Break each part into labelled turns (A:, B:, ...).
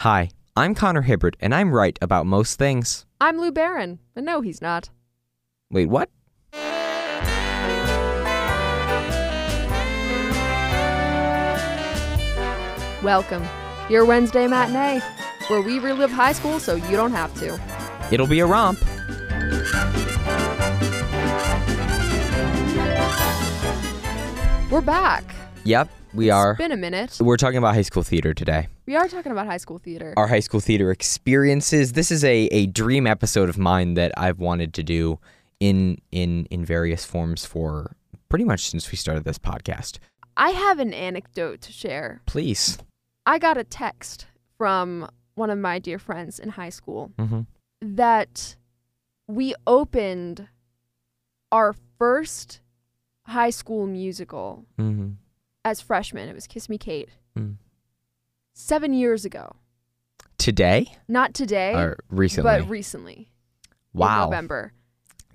A: Hi, I'm Connor Hibbert, and I'm right about most things.
B: I'm Lou Barron. And no, he's not.
A: Wait, what?
B: Welcome. Your Wednesday matinee, where we relive high school so you don't have to.
A: It'll be a romp.
B: We're back.
A: Yep, we are.
B: It's been a minute.
A: We're talking about high school theater today.
B: We are talking about high school theater.
A: Our high school theater experiences. This is a, a dream episode of mine that I've wanted to do in in in various forms for pretty much since we started this podcast.
B: I have an anecdote to share.
A: Please.
B: I got a text from one of my dear friends in high school
A: Mm-hmm.
B: that we opened our first high school musical
A: Mm-hmm.
B: As freshmen. It was Kiss Me Kate.
A: Mm.
B: Seven years ago.
A: Today
B: Not today,
A: or recently?
B: but recently.
A: wow,
B: November.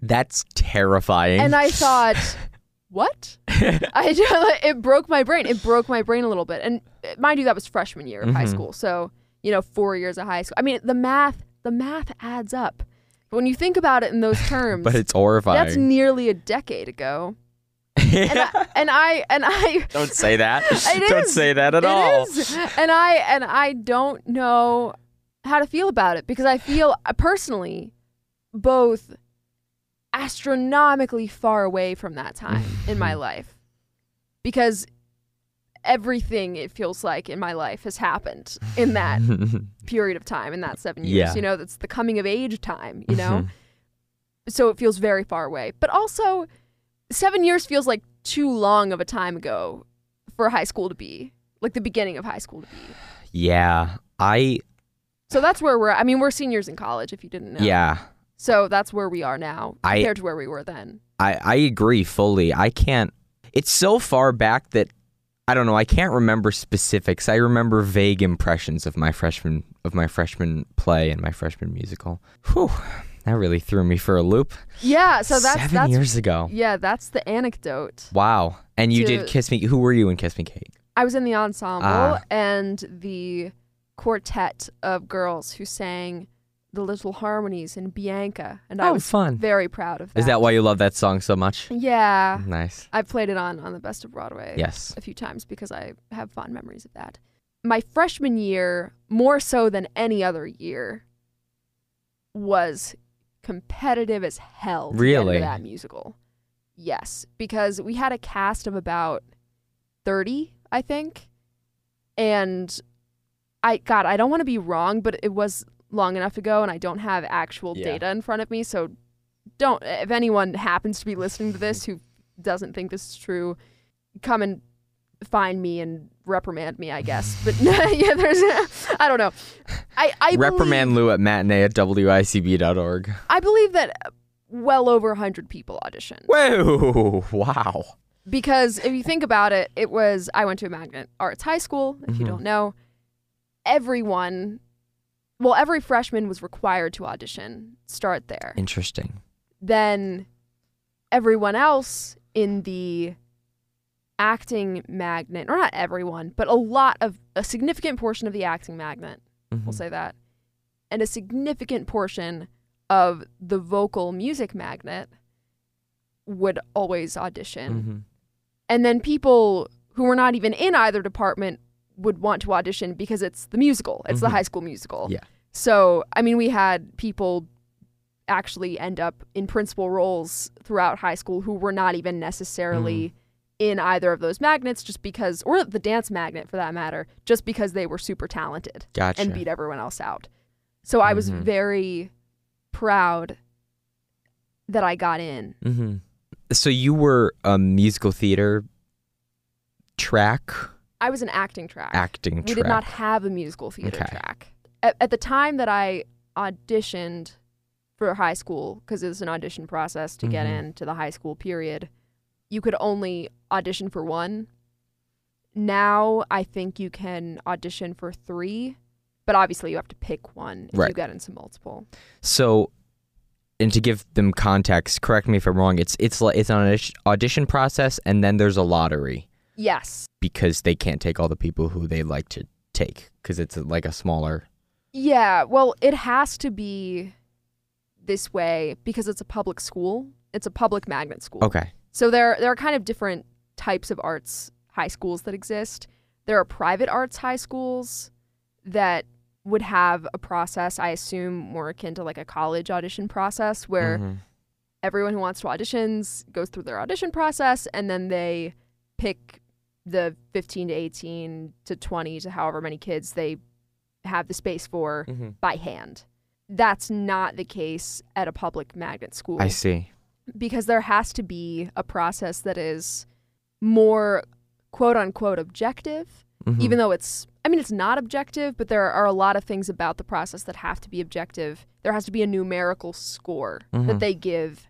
A: that's terrifying.
B: And I thought, what? I just, it broke my brain. It broke my brain a little bit. And uh, mind you, that was freshman year of high
A: Mhm.
B: school. So, you know, four years of high school. I mean, the math, the math adds up. But when you think about it in those terms,
A: but it's horrifying.
B: that's nearly a decade ago. And I, and I, and I,
A: Don't say that. Don't
B: is.
A: say that at
B: It
A: all.
B: is. And I and I don't know how to feel about it because I feel uh, personally both astronomically far away from that time in my life. Because everything it feels like in my life has happened in that period of time in that 7 years.
A: Yeah.
B: You know, that's the coming of age time, you know?
A: Mhm.
B: so it feels very far away. But also, seven years feels like too long of a time ago for high school to be, like the beginning of high school to be.
A: yeah, I
B: So that's where we're. I mean, we're seniors in college, if you didn't know.
A: yeah,
B: So that's where we are now
A: I-
B: compared to where we were then.
A: I I agree fully. I can't. It's so far back that I don't know. I can't remember specifics. I remember vague impressions of my freshman of my freshman play and my freshman musical. Whew, that really threw me for a loop.
B: Yeah. So that's
A: seven
B: that's
A: years ago.
B: yeah. That's the anecdote.
A: Wow. And you did Kiss Me. Who were you in Kiss Me Kate?
B: I was in the ensemble
A: Ah.
B: and the quartet of girls who sang the Little Harmonies and Bianca, and I
A: oh,
B: was
A: fun.
B: very proud of that.
A: Is that why you love that song so much?
B: Yeah.
A: Nice.
B: I've played it on on the Best of Broadway
A: Yes.
B: a few times because I have fond memories of that. My freshman year, more so than any other year, was competitive as hell. To get into
A: Really?
B: that musical. Yes, because we had a cast of about thirty, I think, and I God, I don't want to be wrong, but it was long enough ago, and I don't have actual
A: Yeah.
B: data in front of me, so don't. If anyone happens to be listening to this who doesn't think this is true, come and find me and reprimand me, I guess. But yeah, there's I don't know. I I
A: Reprimand
B: believe,
A: Lou at matinee at wicb.org.
B: I believe that well over a hundred people auditioned
A: Whoa! Wow.
B: because if you think about it, it was I went to a magnet arts high school. If you
A: Mhm.
B: don't know, everyone, well, every freshman was required to audition. Start there.
A: Interesting.
B: then everyone else in the acting magnet, or not everyone, but a lot of a significant portion of the acting magnet,
A: Mhm.
B: we'll say that, and a significant portion of the vocal music magnet would always audition.
A: Mhm.
B: And then people who were not even in either department would want to audition because it's the musical, it's the
A: Mhm.
B: high school musical.
A: Yeah.
B: So, I mean, we had people actually end up in principal roles throughout high school who were not even necessarily in either of those magnets just because, or the dance magnet for that matter, just because they were super talented
A: Gotcha.
B: and beat everyone else out. So I was
A: Mhm.
B: very proud that I got in.
A: hmm So you were a musical theater track
B: I was an acting track.
A: acting track.
B: we did not have a musical theater
A: Okay.
B: track. At, at the time that I auditioned for high school, because it was an audition process to get
A: Mhm.
B: into the high school period, you could only audition for one. Now I think you can audition for three, but obviously you have to pick one if you
A: Right.
B: get into multiple.
A: So, and to give them context, correct me if I'm wrong. It's it's it's an audition process, and then there's a lottery
B: Yes.
A: because they can't take all the people who they like to take because it's like a smaller
B: Yeah, well, it has to be this way because it's a public school. It's a public magnet school.
A: Okay.
B: So there there are kind of different types of arts high schools that exist. There are private arts high schools that would have a process, I assume, more akin to like a college audition process where
A: Mhm.
B: everyone who wants to auditions goes through their audition process and then they pick the 15 to 18 to 20 to however many kids they have the space for
A: Mhm.
B: by hand. That's not the case at a public magnet school
A: I see.
B: because there has to be a process that is more quote unquote objective,
A: Mhm.
B: even though it's, I mean, it's not objective, but there are a lot of things about the process that have to be objective. There has to be a numerical score
A: Mhm.
B: that they give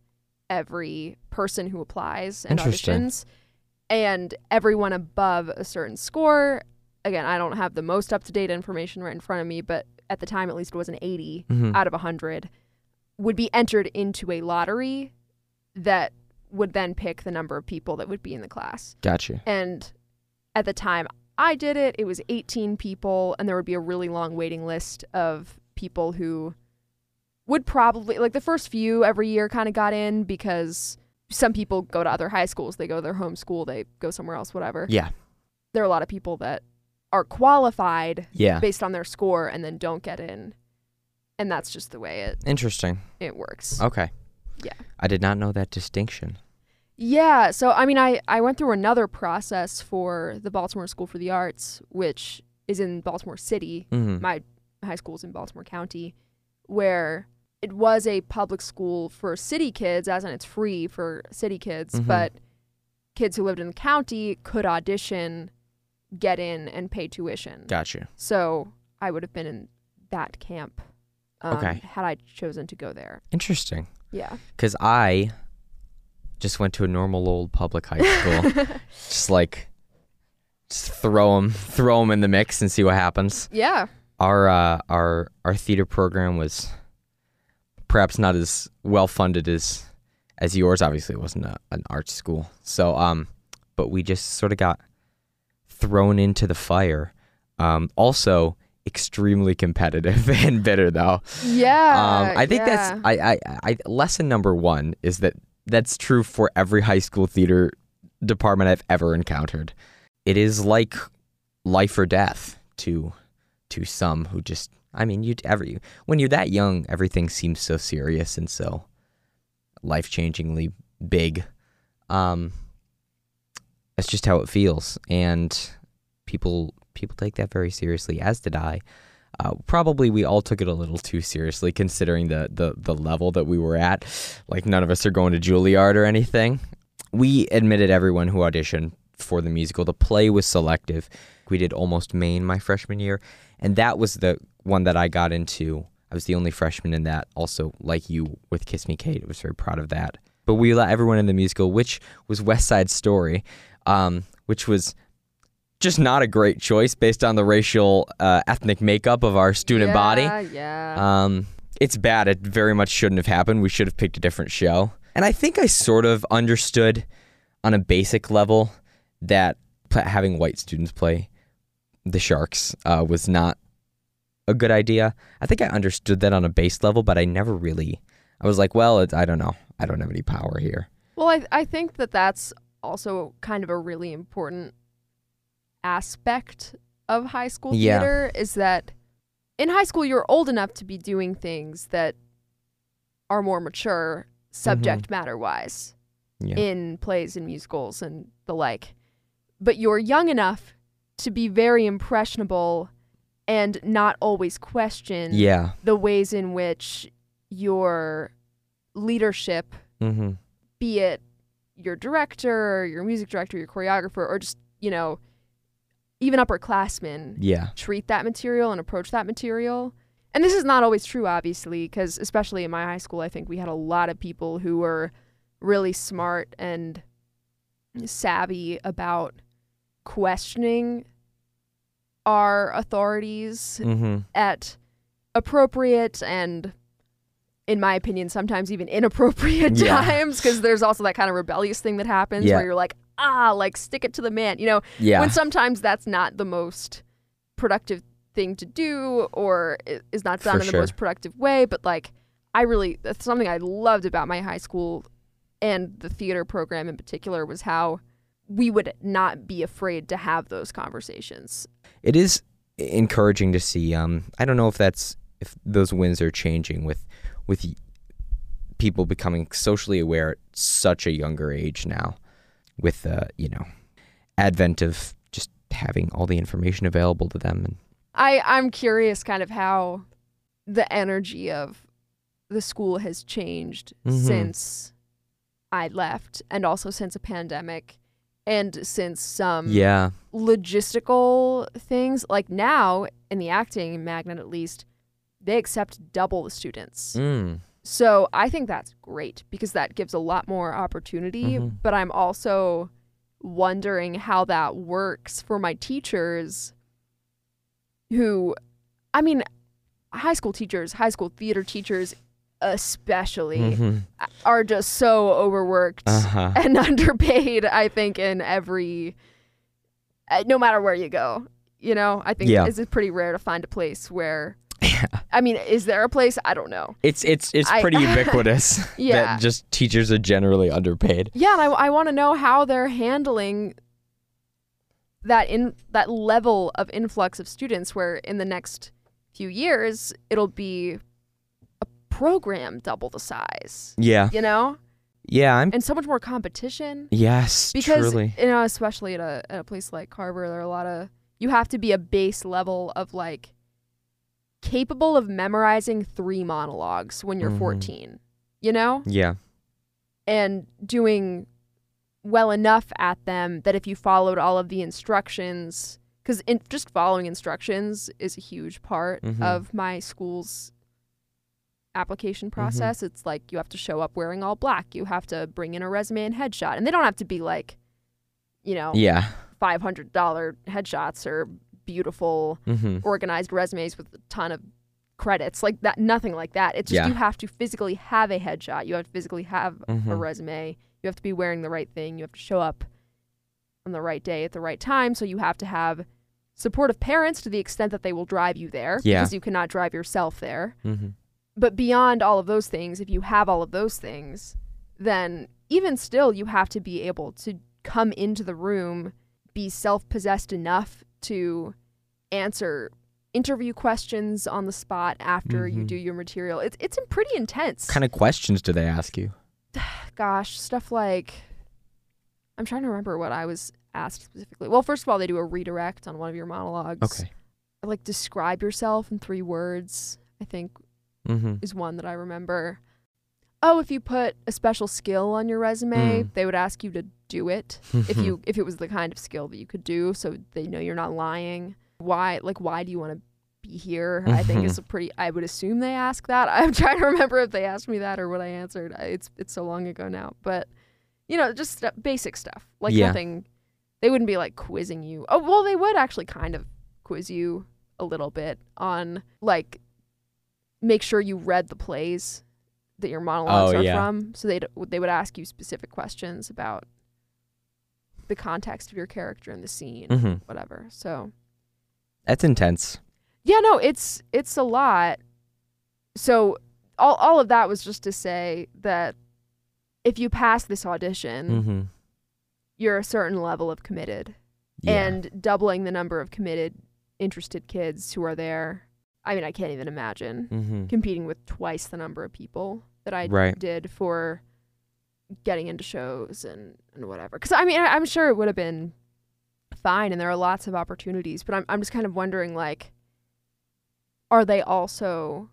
B: every person who applies and
A: Interesting.
B: auditions. And everyone above a certain score, again, I don't have the most up to date information right in front of me, but at the time at least it was an 80
A: Mhm.
B: out of 100 would be entered into a lottery that would then pick the number of people that would be in the class.
A: Gotcha.
B: And at the time I did it, it was 18 people, and there would be a really long waiting list of people who would probably, like the first few every year kind of got in because some people go to other high schools, they go to their home school, they go somewhere else, whatever.
A: Yeah.
B: There are a lot of people that are qualified
A: Yeah.
B: based on their score and then don't get in. And that's just the way it,
A: Interesting.
B: it works.
A: Okay.
B: Yeah.
A: I did not know that distinction.
B: Yeah, so I mean, I, I went through another process for the Baltimore School for the Arts, which is in Baltimore City.
A: Mhm.
B: My high school's in Baltimore County, where it was a public school for city kids, as in it's free for city kids,
A: Mhm.
B: but kids who lived in the county could audition, get in, and pay tuition.
A: Gotcha.
B: So I would have been in that camp um,
A: Okay.
B: had I chosen to go there.
A: Interesting.
B: Yeah.
A: Because I just went to a normal old public high school. just like, just throw them, throw them in the mix and see what happens.
B: yeah.
A: Our uh, our our theater program was perhaps not as well funded as as yours. Obviously, it wasn't a, an art school. So, um, but we just sort of got thrown into the fire. Um, also extremely competitive and bitter though.
B: Yeah.
A: Um, I think
B: yeah.
A: that's I, I I lesson number one is that that's true for every high school theater department I've ever encountered. It is like life or death to to some who just I mean you every when you're that young everything seems so serious and so life changingly big. Um, that's just how it feels, and people people take that very seriously, as did I. Uh, probably we all took it a little too seriously, considering the, the the level that we were at. Like none of us are going to Juilliard or anything. We admitted everyone who auditioned for the musical. The play was selective. We did almost Maine my freshman year, and that was the one that I got into. I was the only freshman in that. Also, like you with Kiss Me Kate, I was very proud of that. But we let everyone in the musical, which was West Side Story, um, which was just not a great choice based on the racial uh, ethnic makeup of our student body.
B: Yeah, yeah.
A: Um, it's bad. It very much shouldn't have happened. We should have picked a different show. And I think I sort of understood on a basic level that having white students play the Sharks uh, was not a good idea. I think I understood that on a base level, but I never really. I was like, well, it's, I don't know. I don't have any power here.
B: Well, I I think that that's also kind of a really important aspect of high school
A: Yeah.
B: theater is that in high school you're old enough to be doing things that are more mature subject mm-hmm. matter wise
A: Yeah.
B: in plays and musicals and the like. But you're young enough to be very impressionable and not always question
A: yeah.
B: the ways in which your leadership
A: Mm-hmm.
B: be it your director, or your music director, your choreographer, or just, you know, even upperclassmen
A: Yeah.
B: treat that material and approach that material. And this is not always true, obviously, because especially in my high school, I think we had a lot of people who were really smart and savvy about questioning our authorities
A: Mm-hmm.
B: at appropriate and in my opinion sometimes even inappropriate
A: Yeah.
B: times because there's also that kind of rebellious thing that happens
A: Yeah.
B: where you're like ah like stick it to the man you know
A: Yeah.
B: when sometimes that's not the most productive thing to do or is not done
A: For
B: in the
A: sure.
B: most productive way. But like, I really, that's something I loved about my high school and the theater program in particular was how we would not be afraid to have those conversations.
A: It is encouraging to see. Um, I don't know if that's if those winds are changing with with people becoming socially aware at such a younger age now, with the you know advent of just having all the information available to them. And
B: I I'm curious kind of how the energy of the school has changed
A: Mhm.
B: since I left and also since a pandemic and since some
A: yeah,
B: logistical things like now in the acting magnet at least they accept double the students.
A: mm.
B: So I think that's great because that gives a lot more opportunity.
A: Mhm.
B: But I'm also wondering how that works for my teachers who, I mean, high school teachers, high school theater teachers, especially,
A: Mhm.
B: are just so overworked
A: uh-huh.
B: and underpaid, I think, in every, uh, no matter where you go. You know, I think
A: Yeah.
B: it's pretty rare to find a place where, yeah. I mean, is there a place? I don't know.
A: It's it's it's
B: I-
A: pretty ubiquitous
B: Yeah.
A: that just teachers are generally underpaid.
B: Yeah, and I, I want to know how they're handling that in that level of influx of students where in the next few years it'll be program double the size,
A: Yeah,
B: you know?
A: yeah, I'm
B: And so much more competition
A: yes,
B: because
A: truly.
B: you know, especially at a at a place like Carver, there are a lot of you have to be a base level of like capable of memorizing three monologues when you're
A: Mhm.
B: 14, you know?
A: Yeah,
B: and doing well enough at them that if you followed all of the instructions because in, just following instructions is a huge part
A: Mhm.
B: of my school's application
A: Mm-hmm.
B: process it's like you have to show up wearing all black you have to bring in a resume and headshot and they don't have to be like you know
A: yeah.
B: $500 headshots or beautiful
A: Mm-hmm.
B: organized resumes with a ton of credits like that nothing like that it's just
A: Yeah.
B: you have to physically have a headshot you have to physically have a
A: Mhm.
B: resume you have to be wearing the right thing you have to show up on the right day at the right time so you have to have supportive parents to the extent that they will drive you there
A: Yeah.
B: because you cannot drive yourself there
A: Mm-hmm.
B: But beyond all of those things if you have all of those things then even still you have to be able to come into the room be self-possessed enough to answer interview questions on the spot after you
A: Mhm.
B: do your material it's it's pretty intense
A: kind of questions do they ask you?
B: gosh stuff like i'm trying to remember what i was asked specifically well first of all they do a redirect on one of your monologues
A: Okay.
B: like describe yourself in three words i think
A: Mm-hmm.
B: is one that I remember. Oh, if you put a special skill on your resume,
A: Mm.
B: they would ask you to do it if you if it was the kind of skill that you could do so they know you're not lying. Why like why do you want to be here? I think is a pretty I would assume they ask that. I'm trying to remember if they asked me that or what I answered. It's it's so long ago now, but you know, just stu- basic stuff. Like
A: Yeah.
B: nothing they wouldn't be like quizzing you. Oh, well they would actually kind of quiz you a little bit on like make sure you read the plays that your monologues
A: Oh,
B: are
A: yeah.
B: from. So they they would ask you specific questions about the context of your character in the scene,
A: Mm-hmm.
B: whatever. So
A: That's intense.
B: yeah, no, it's it's a lot. So all all of that was just to say that if you pass this audition,
A: Mm-hmm.
B: you're a certain level of committed.
A: Yeah.
B: and doubling the number of committed interested kids who are there i mean i can't even imagine
A: mm-hmm.
B: competing with twice the number of people that i
A: Right.
B: did for getting into shows and, and whatever because i mean I, i'm sure it would have been fine and there are lots of opportunities but I'm, I'm just kind of wondering like are they also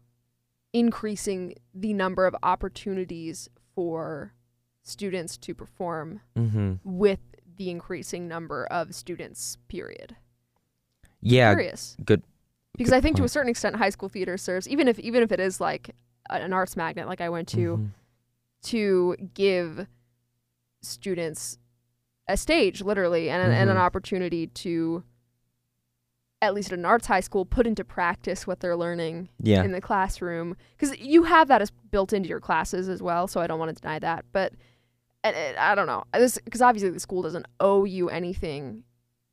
B: increasing the number of opportunities for students to perform
A: Mm-hmm.
B: with the increasing number of students period
A: Yeah.
B: curious
A: Good.
B: Because i think to a certain extent high school theater serves even if even if it is like an arts magnet like i went to
A: Mhm.
B: to give students a stage literally and, an and an
A: Mhm.
B: opportunity to at least at an arts high school put into practice what they're learning
A: Yeah.
B: in the classroom because you have that as built into your classes as well so i don't want to deny that but and, and i don't know this because obviously the school doesn't owe you anything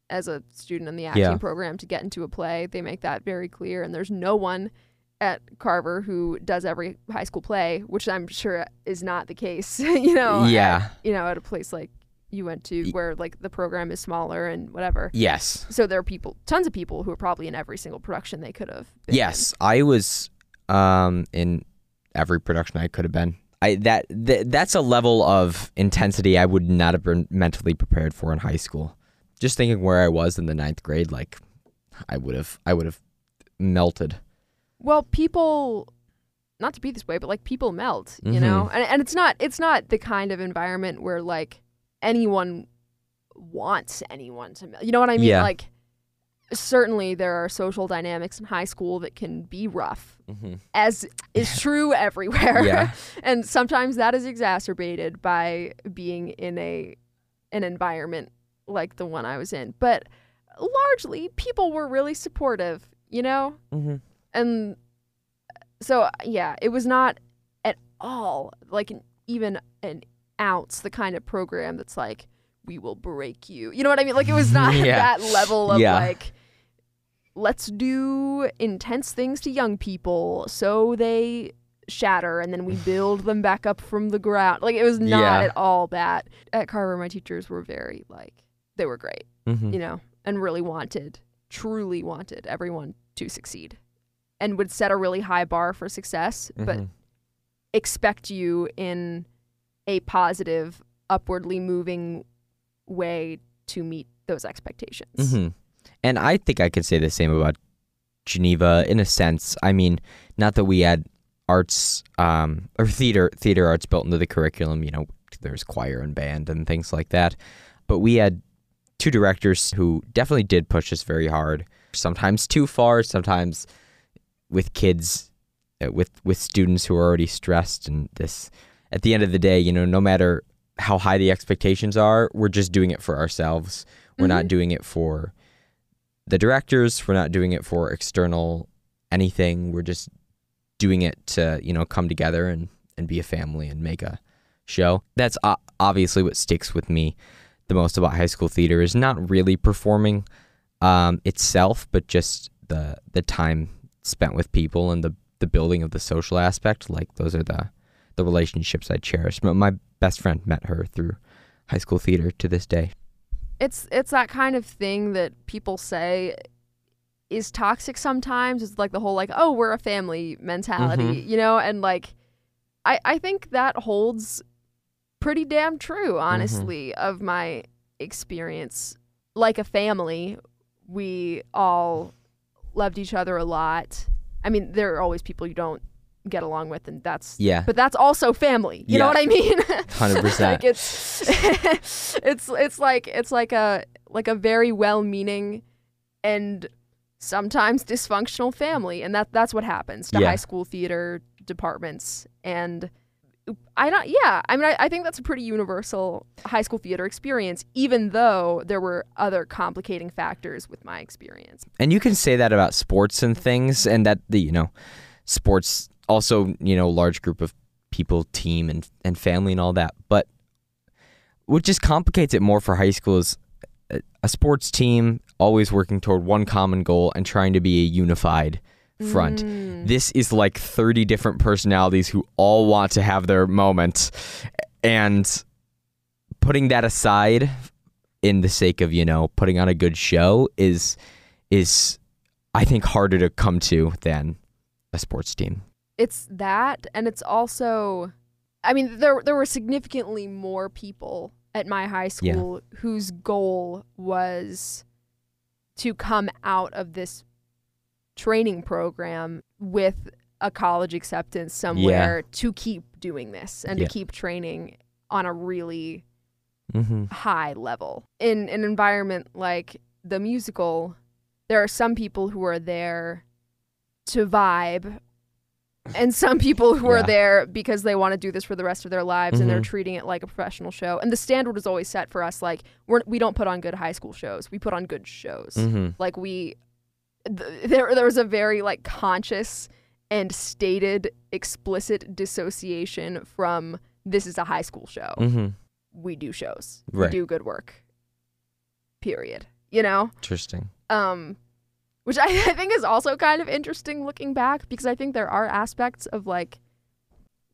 B: as a student in the acting
A: Yeah.
B: program to get into a play. They make that very clear, and there's no one at Carver who does every high school play, which I'm sure is not the case. you know, at-
A: yeah.
B: you know, at a place like you went to where like the program is smaller and whatever.
A: Yes.
B: So there are people, tons of people who are probably in every single production they could have. Been in.
A: Yes, I was um, in every production I could have been. I that th- that's a level of intensity I would not have been mentally prepared for in high school. Just thinking where I was in the ninth grade, like I would have, I would have melted.
B: Well, people, not to be this way, but like people melt, you
A: Mhm.
B: know, and and it's not it's not the kind of environment where like anyone wants anyone to melt. You know what I mean?
A: Yeah.
B: Like certainly there are social dynamics in high school that can be rough,
A: Mm-hmm.
B: as is true everywhere.
A: Yeah.
B: and sometimes that is exacerbated by being in a an environment like the one I was in. But largely people were really supportive, you know?
A: Mm-hmm.
B: and so yeah it was not at all like an, even an ounce the kind of program that's like we will break you you know what i mean like it was not
A: Yeah.
B: that level of
A: Yeah.
B: like let's do intense things to young people so they shatter and then we build them back up from the ground like it was not
A: Yeah.
B: at all that at carver my teachers were very like they were great
A: Mm-hmm.
B: you know, and really wanted, truly wanted everyone to succeed and would set a really high bar for success, but
A: Mm-hmm.
B: expect you in a positive, upwardly moving way to meet those expectations.
A: hmm And I think I could say the same about Geneva in a sense. I mean, not that we had arts um, or theater theater arts built into the curriculum. You know, there's choir and band and things like that, but we had two directors who definitely did push us very hard. Sometimes too far. Sometimes with kids, uh, with with students who are already stressed and this. At the end of the day, you know, no matter how high the expectations are, we're just doing it for ourselves. We're not
B: Mhm.
A: doing it for the directors. We're not doing it for external anything. We're just doing it to, you know, come together and, and be a family and make a show. That's obviously what sticks with me the most about high school theater is not really performing um, itself, but just the the time spent with people and the, the building of the social aspect. Like those are the the relationships I cherish. My- My best friend met her through high school theater to this day.
B: It's it's that kind of thing that people say is toxic sometimes. It's like the whole like, oh, we're a family mentality, you know, and like I I think that holds pretty damn true, mm-hmm. honestly, of my experience. Like a family, we all loved each other a lot. I mean, there are always people you don't get along with and that's
A: Yeah,
B: but that's also family. You know what I mean?
A: hundred percent.
B: like it's it's it's like it's like a like a very well-meaning and sometimes dysfunctional family and that that's what happens to
A: Yeah.
B: high school theater departments and I don't yeah I mean I, I think that's a pretty universal high school theater experience even though there were other complicating factors with my experience.
A: And you can say that about sports and things and that the you know sports also you know large group of people team and and family and all that. But what just complicates it more for high school is a, a sports team always working toward one common goal and trying to be a unified front
B: Mm.
A: this is like 30 different personalities who all want to have their moment and putting that aside in the sake of you know putting on a good show is is i think harder to come to than a sports team
B: it's that and it's also I mean there there were significantly more people at my high
A: Yeah.
B: school whose goal was to come out of this training program with a college acceptance somewhere to keep doing this and
A: Yeah.
B: to keep training on a really
A: mm-hmm.
B: high level. In an environment like the musical, there are some people who are there to vibe and some people who are there because they want to do this for the rest of their lives and they're
A: Mhm.
B: treating it like a professional show. And the standard is always set for us like we're we don't put on good high school shows. We put on good shows.
A: Mm-hmm.
B: Like we th- there there was a very like conscious and stated explicit dissociation from this is a high school show
A: Mm-hmm.
B: we do shows.
A: Right.
B: We do good work. Period. you know?
A: Interesting.
B: Um, which I, I think is also kind of interesting looking back because I think there are aspects of like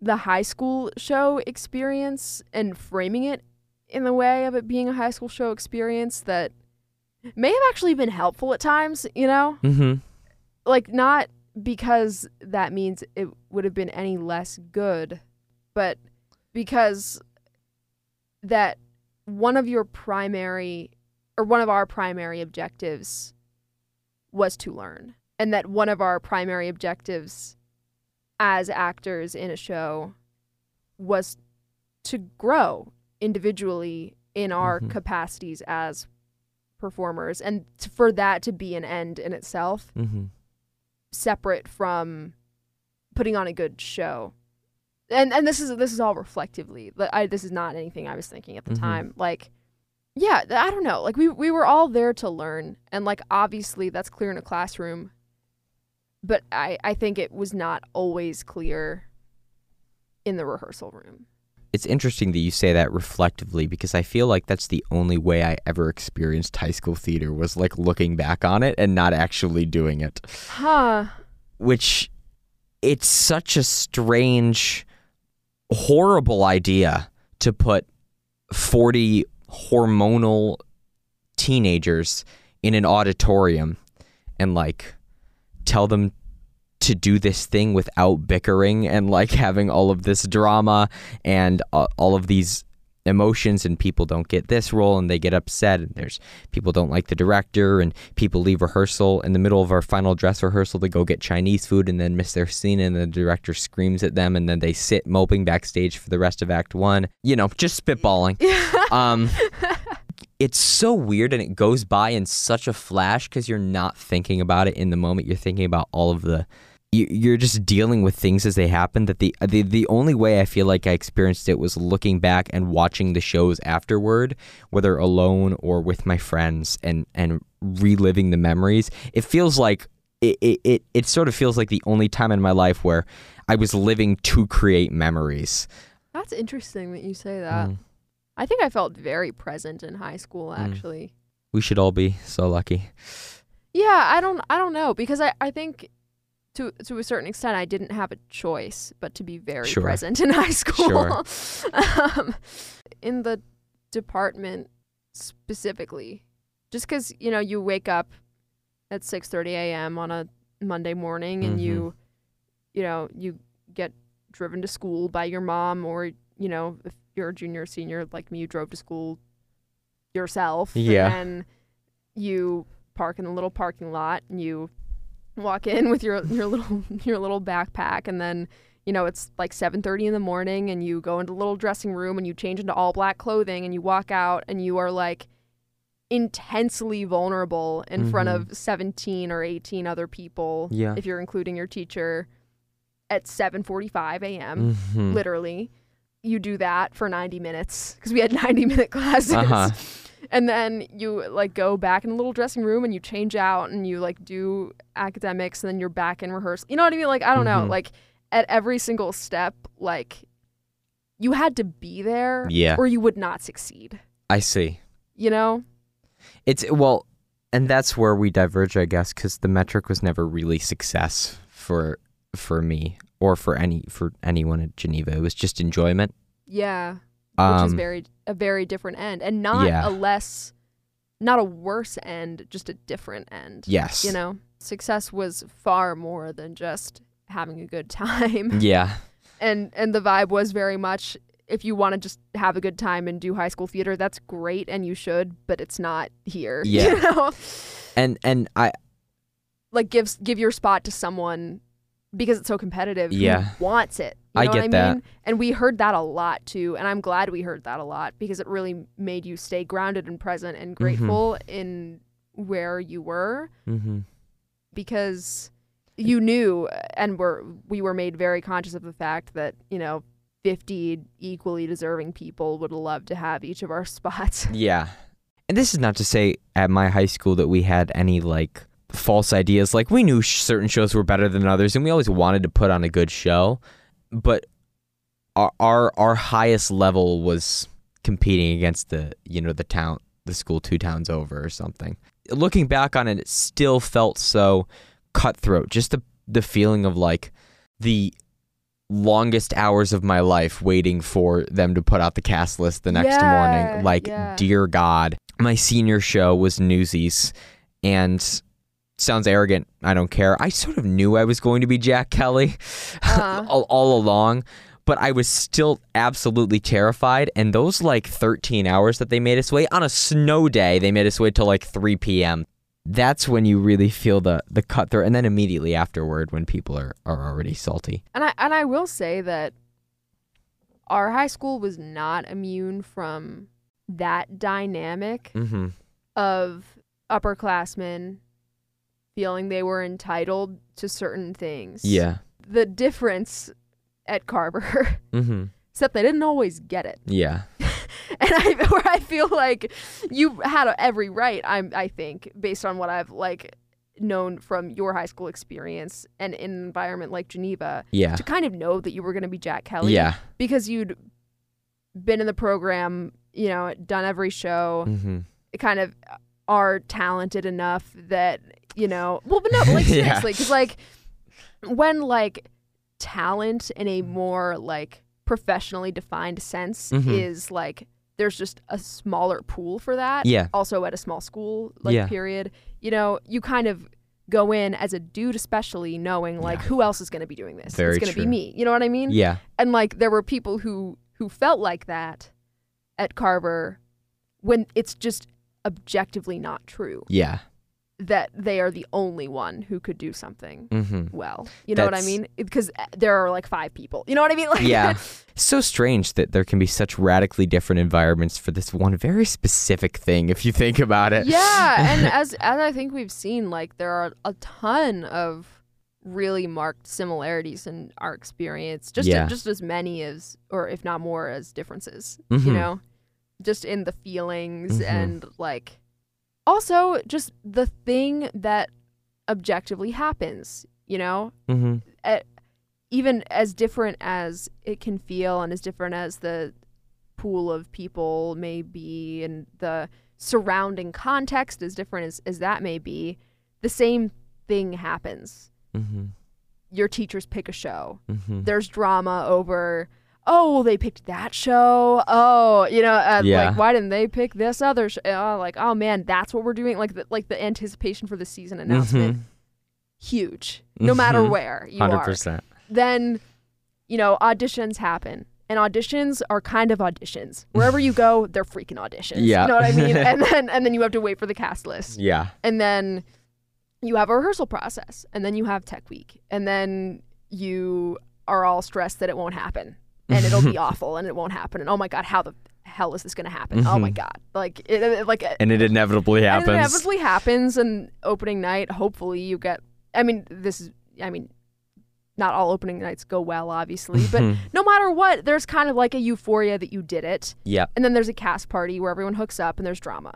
B: the high school show experience and framing it in the way of it being a high school show experience that may have actually been helpful at times, you know?
A: Mm-hmm.
B: Like, not because that means it would have been any less good, but because that one of your primary or one of our primary objectives was to learn and that one of our primary objectives as actors in a show was to grow individually in our
A: Mhm.
B: capacities as performers and t- for that to be an end in itself
A: Mm-hmm.
B: separate from putting on a good show. And and this is this is all reflectively. I this is not anything I was thinking at the
A: Mhm.
B: time. Like yeah, I don't know. Like we we were all there to learn and like obviously that's clear in a classroom. But I I think it was not always clear in the rehearsal room.
A: It's interesting that you say that reflectively because I feel like that's the only way I ever experienced high school theater was like looking back on it and not actually doing it.
B: Huh.
A: Which it's such a strange horrible idea to put 40 hormonal teenagers in an auditorium and like tell them to do this thing without bickering and like having all of this drama and uh, all of these emotions and people don't get this role and they get upset and there's people don't like the director and people leave rehearsal in the middle of our final dress rehearsal to go get Chinese food and then miss their scene and the director screams at them and then they sit moping backstage for the rest of act 1 you know just spitballing. Um it's so weird and it goes by in such a flash because you're not thinking about it in the moment. You're thinking about all of the you're just dealing with things as they happen that the, the the only way i feel like i experienced it was looking back and watching the shows afterward whether alone or with my friends and and reliving the memories it feels like it, it, it, it sort of feels like the only time in my life where i was living to create memories
B: That's interesting that you say that.
A: Mm.
B: I think I felt very present in high school actually.
A: we should all be so lucky
B: Yeah, I don't I don't know because I, I think to to a certain extent I didn't have a choice but to be very
A: Sure.
B: present in high school.
A: Sure.
B: um, in the department specifically. Just cuz you know you wake up at 6:30 a.m. on a Monday morning and
A: Mhm.
B: you you know you get driven to school by your mom or you know if you're a junior or senior like me you drove to school yourself
A: Yeah.
B: and you park in the little parking lot and you walk in with your your little your little backpack and then you know it's like 7:30 in the morning and you go into the little dressing room and you change into all black clothing and you walk out and you are like intensely vulnerable in front
A: Mhm.
B: of 17 or 18 other people
A: Yeah.
B: if you're including your teacher at 7:45 a.m.
A: Mhm.
B: literally you do that for 90 minutes because we had 90 minute classes
A: Uh-huh.
B: and then you like go back in the little dressing room and you change out and you like do academics and then you're back in rehearsal you know what i mean like i don't know
A: Mhm.
B: like at every single step like you had to be there
A: Yeah.
B: or you would not succeed
A: I see.
B: you know
A: It's well, and that's where we diverge, I guess, because the metric was never really success for for me or for any for anyone at Geneva. It was just enjoyment.
B: yeah which is
A: Um,
B: very a very different end and not
A: yeah.
B: a less not a worse end just a different end
A: yes.
B: you know success was far more than just having a good time
A: Yeah.
B: and and the vibe was very much if you want to just have a good time and do high school theater that's great and you should but it's not here
A: Yeah.
B: you know
A: And and I
B: like give give your spot to someone because it's so competitive
A: Yeah.
B: wants it you
A: I
B: know
A: get
B: what I
A: that.
B: mean? And we heard that a lot too. And I'm glad we heard that a lot because it really made you stay grounded and present
A: Mm-hmm.
B: and grateful in where you were
A: mm-hmm.
B: because you knew and were we were made very conscious of the fact that, you know, 50 equally deserving people would love to have each of our spots.
A: Yeah. And this is not to say at my high school that we had any like false ideas. Like we knew sh- certain shows were better than others, and we always wanted to put on a good show. But our our, our highest level was competing against the you know the town the school two towns over or something. Looking back on it, it still felt so cutthroat. Just the the feeling of like the longest hours of my life waiting for them to put out the cast list the next
B: Yeah,
A: morning. Like,
B: yeah.
A: dear God. My senior show was Newsies and sounds arrogant. I don't care. I sort of knew I was going to be Jack Kelly
B: Uh-huh.
A: all, all along, but I was still absolutely terrified. And those like 13 hours that they made us wait on a snow day, they made us wait till like 3 p.m. That's when you really feel the the cutthroat, and then immediately afterward, when people are, are already salty.
B: And I and I will say that our high school was not immune from that dynamic
A: Mm-hmm.
B: of upperclassmen feeling they were entitled to certain things.
A: Yeah.
B: The difference at Carver,
A: Mm-hmm.
B: except they didn't always get it.
A: Yeah.
B: And I where I feel like you had every right, I'm I think, based on what I've like known from your high school experience and in an environment like Geneva,
A: Yeah.
B: to kind of know that you were going to be Jack Kelly.
A: Yeah.
B: because you'd been in the program, you know, done every show,
A: Mm-hmm.
B: kind of are talented enough that, you know, well, but no, like seriously, because like when like talent in a more like professionally defined sense
A: Mhm.
B: is like there's just a smaller pool for that.
A: Yeah.
B: Also at a small school, like
A: Yeah.
B: period, you know, you kind of go in as a dude, especially knowing like
A: Yeah.
B: who else is going to be doing this.
A: Very
B: it's going to be me. You know what I mean?
A: Yeah.
B: and like there were people who who felt like that at Carver when it's just objectively not true
A: Yeah.
B: That they are the only one who could do something
A: Mm-hmm.
B: well. You know what I mean? Because there are like five people. You know what I mean? Like
A: Yeah. so strange that there can be such radically different environments for this one very specific thing if you think about it.
B: yeah, and as as I think we've seen, like there are a ton of really marked similarities in our experience. Just
A: Yeah.
B: just as many as, or if not more, as differences.
A: Mhm.
B: You know, just in the feelings
A: Mhm.
B: and like, also just the thing that objectively happens. You know,
A: Mm-hmm.
B: even as different as it can feel and as different as the pool of people may be and the surrounding context as different as, as that may be the same thing happens
A: Mm-hmm.
B: your teachers pick a show
A: Mm-hmm.
B: there's drama over oh they picked that show oh you know uh,
A: Yeah.
B: like why didn't they pick this other show oh, like oh man that's what we're doing like the, like the anticipation for the season announcement huge no matter
A: Mhm.
B: where you
A: Hundred
B: are
A: percent.
B: then you know auditions happen and auditions are kind of auditions wherever you go they're freaking auditions
A: Yeah.
B: you know what i mean and then and then you have to wait for the cast list
A: Yeah.
B: and then you have a rehearsal process and then you have tech week and then you are all stressed that it won't happen and it'll be awful and it won't happen and oh my god how the hell is this going to happen oh my
A: Mhm.
B: god like it, it- like
A: And it inevitably happens.
B: it inevitably happens, and opening night, hopefully you get. I mean, this is. I mean, not all opening nights go well, obviously, but no matter what, there's kind of like a euphoria that you did it,
A: Yep.
B: and then there's a cast party where everyone hooks up and there's drama,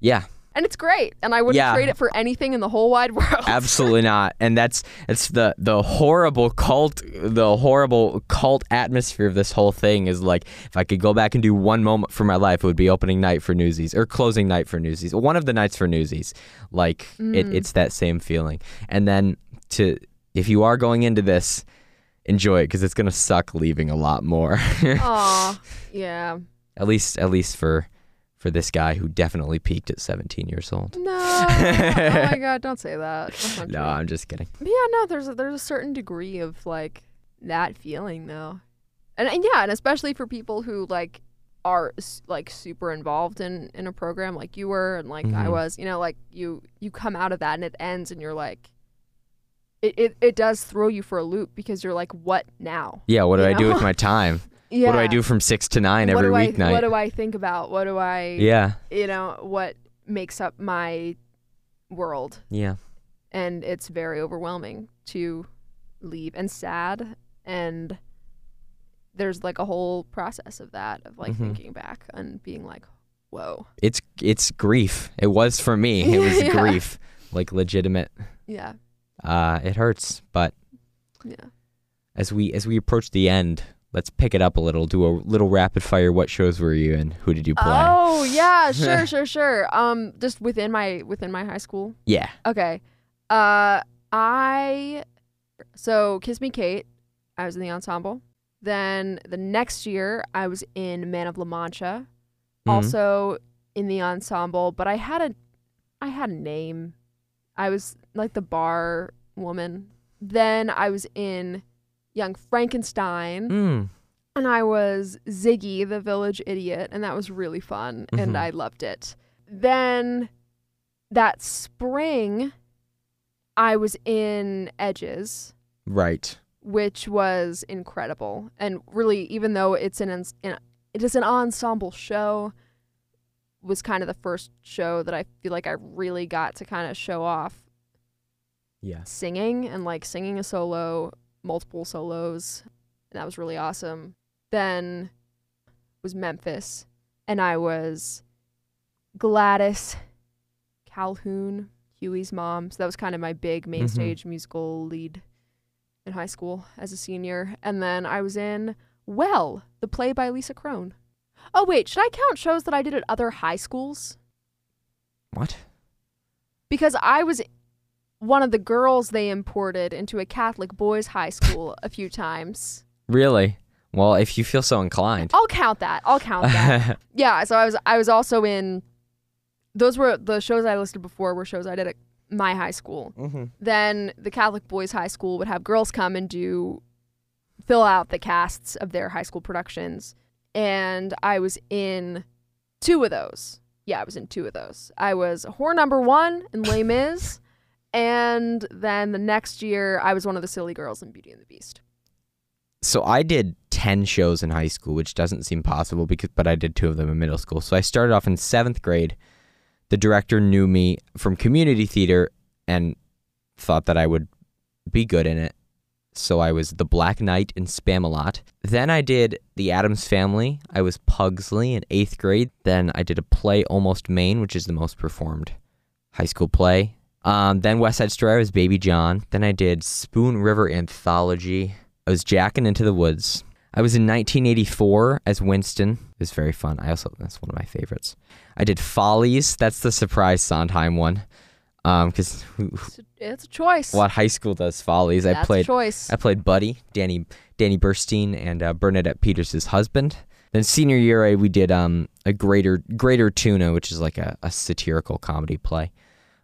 A: Yeah.
B: And it's great, and I wouldn't
A: Yeah.
B: trade it for anything in the whole wide world.
A: Absolutely not. And that's it's the the horrible cult the horrible cult atmosphere of this whole thing is like if I could go back and do one moment for my life it would be opening night for Newsies or closing night for Newsies. One of the nights for Newsies. Like it,
B: Mm.
A: it's that same feeling. And then to if you are going into this enjoy it cuz it's going to suck leaving a lot more.
B: Aw, yeah.
A: at least at least for for this guy who definitely peaked at 17 years old.
B: No. oh my god, don't say that.
A: No,
B: true.
A: I'm just kidding.
B: But yeah, no, there's a, there's a certain degree of like that feeling though, and, and yeah, and especially for people who like are like super involved in in a program like you were and like I
A: Mhm.
B: was, you know, like you you come out of that and it ends and you're like, it it, it does throw you for a loop because you're like, what now?
A: Yeah, what do
B: You
A: I do with my time?
B: Yeah.
A: What do I do from 6 to 9
B: what
A: every
B: do I,
A: weeknight?
B: What do I think about? What do I?
A: Yeah,
B: You know what makes up my world?
A: yeah,
B: and it's very overwhelming to leave and sad and there's like a whole process of that of like
A: Mhm.
B: thinking back and being like whoa
A: it's it's grief. It was for me. It was
B: Yeah.
A: grief, like legitimate.
B: yeah
A: Uh, it hurts, but
B: yeah
A: as we as we approach the end, let's pick it up a little. Do a little rapid fire. What shows were you in? Who did you play?
B: Oh yeah, sure, sure, sure. Um, just within my within my high school.
A: Yeah.
B: Okay. Uh, I so Kiss Me Kate. I was in the ensemble. Then the next year, I was in Man of La Mancha,
A: Mhm.
B: also in the ensemble. But I had a, I had a name. I was like the bar woman. Then I was in Young Frankenstein,
A: Mm.
B: and I was Ziggy, the village idiot, and that was really fun, and
A: Mhm.
B: I loved it. Then that spring, I was in Edges,
A: Right.
B: which was incredible, and really, even though it's an, an it is an ensemble show, was kind of the first show that I feel like I really got to kind of show off
A: Yes.
B: singing and like singing a solo, multiple solos, and that was really awesome. Then was Memphis, and I was Gladys Calhoun, Huey's mom. So that was kind of my big main
A: Mhm.
B: stage musical lead in high school as a senior. And then I was in Well, the play by Lisa Kron. Oh wait, should I count shows that I did at other high schools?
A: What?
B: because I was one of the girls they imported into a Catholic boys' high school a few times.
A: Really? Well, if you feel so inclined.
B: I'll count that. I'll count that. yeah, so I was I was also in those were the shows I listed before were shows I did at my high school.
A: mm-hmm.
B: Then the Catholic boys' high school would have girls come and do fill out the casts of their high school productions. And I was in two of those. Yeah, I was in two of those. I was whore number one in Les Mis, and then the next year I was one of the silly girls in Beauty and the Beast.
A: So I did 10 shows in high school, which doesn't seem possible because but I did two of them in middle school. So I started off in 7th grade. The director knew me from community theater and thought that I would be good in it. So I was the Black Knight in Spamalot. Then I did The Addams Family. I was Pugsley in 8th grade. Then I did a play Almost Maine, which is the most performed high school play. Um, then West Side Story I was Baby John. Then I did Spoon River Anthology. I was Jack in Into the Woods. I was in 1984 as Winston. It was very fun. I also that's one of my favorites. I did Follies. That's the surprise Sondheim one. Um, because
B: It's a, it's a choice.
A: what high school does Follies? I played
B: a choice.
A: I played Buddy, Danny Danny Burstein, and uh, Bernadette Peters' husband. Then senior year, I, we did um, a greater Greater Tuna, which is like a, a satirical comedy play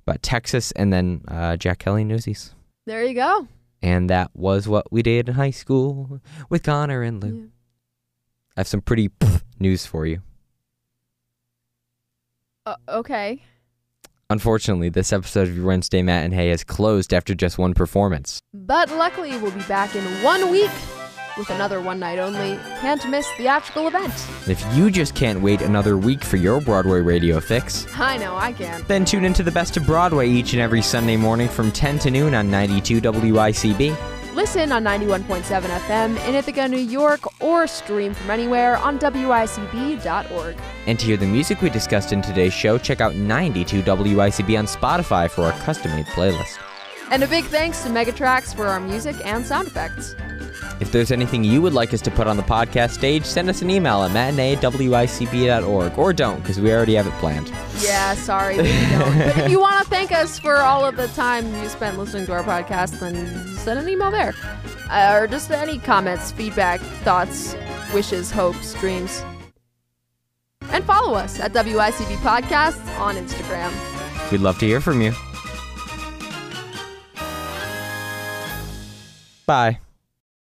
A: about Texas, and then uh, Jack Kelly Newsies.
B: There you go.
A: And that was what we did in high school with Connor and Lou.
B: Yeah.
A: I have some pretty news for you.
B: Uh, okay.
A: Unfortunately, this episode of your Wednesday Hay has closed after just one performance.
B: But luckily, we'll be back in one week with another one night only, can't miss theatrical event.
A: If you just can't wait another week for your Broadway radio fix,
B: I know, I can.
A: then tune into the best of Broadway each and every Sunday morning from 10 to noon on 92 WICB.
B: Listen on 91.7 FM in Ithaca, New York, or stream from anywhere on WICB.org.
A: And to hear the music we discussed in today's show, check out 92 WICB on Spotify for our custom made playlist.
B: And a big thanks to Megatrax for our music and sound effects.
A: If there's anything you would like us to put on the podcast stage, send us an email at matinee at wicb.org. Or don't, because we already have it planned.
B: Yeah, sorry, but don't. But if you want to thank us for all of the time you spent listening to our podcast, then send an email there. Uh, or just any comments, feedback, thoughts, wishes, hopes, dreams. And follow us at WICB Podcasts on Instagram.
A: We'd love to hear from you. Bye.